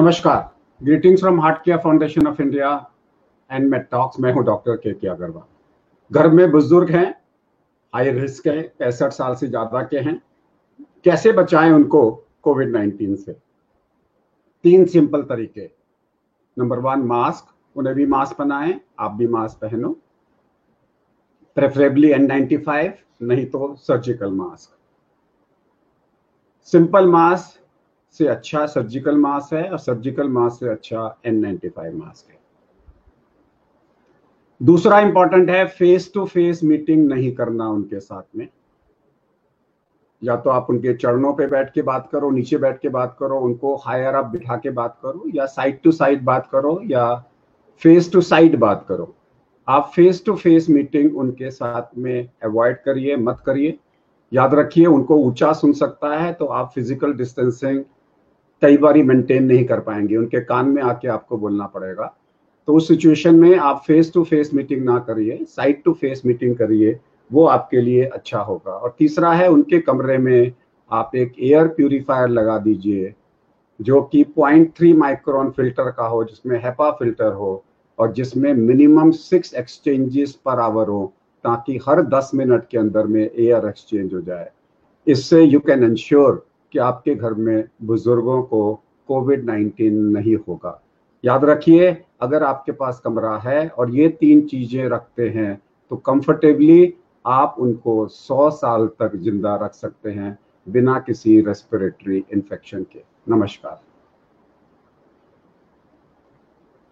नमस्कार। Greetings from heart care foundation of India and med talks मैं हूँ doctor के के अग्रवाल घर में बुज़ुर्ग हैं हाई रिस्क है, पैंसठ साल से ज़्यादा के हैं। कैसे बचाएँ उनको कोविड 19 से? तीन सिंपल तरीके। नंबर वन मास्क उन्हें भी मास्क पहनाएँ आप भी मास्क पहनो। प्रेफरेबली एन नाइन्टी फाइव नहीं तो सर्जिकल मास्क सिंपल मास्क से अच्छा सर्जिकल मास्क है और सर्जिकल मास्क से अच्छा एन मास्क है। दूसरा इंपॉर्टेंट है फेस टू फेस मीटिंग नहीं करना उनके साथ में। या तो आप उनके चरणों पे बैठ के बात करो, नीचे बैठ के बात करो, उनको हायर अप बिठा के बात करो, या साइड टू साइड बात करो, या फेस टू साइड बात करो। आप फेस टू फेस मीटिंग उनके साथ में अवॉइड करिए, मत करिए। याद रखिए, उनको ऊँचा सुन सकता है तो आप फ़िज़िकल डिस्टेंसिंग कई बार मेंटेन नहीं कर पाएँगे, उनके कान में आके आपको बोलना पड़ेगा। तो उस सिचुएशन में आप फेस टू फेस मीटिंग ना करिए साइड टू फेस मीटिंग करिए, वो आपके लिए अच्छा होगा। और तीसरा है, उनके कमरे में आप एक एयर प्यूरिफायर लगा दीजिए, जो कि पॉइंट थ्री माइक्रोन फ़िल्टर का हो, जिसमें हेपा फ़िल्टर हो, और जिसमें minimum six exchanges per hour हो, ताकि हर दस मिनट के अंदर में एयर एक्सचेंज हो जाए। इससे यू कैन इंश्योर कि आपके घर में बुज़ुर्गों को कोविड 19 नहीं होगा। याद रखिए, अगर आपके पास कमरा है और ये तीन चीज़ें रखते हैं तो कंफर्टेबली आप उनको 100 साल तक ज़िंदा रख सकते हैं बिना किसी रेस्पिरेटरी इन्फेक्शन के। नमस्कार।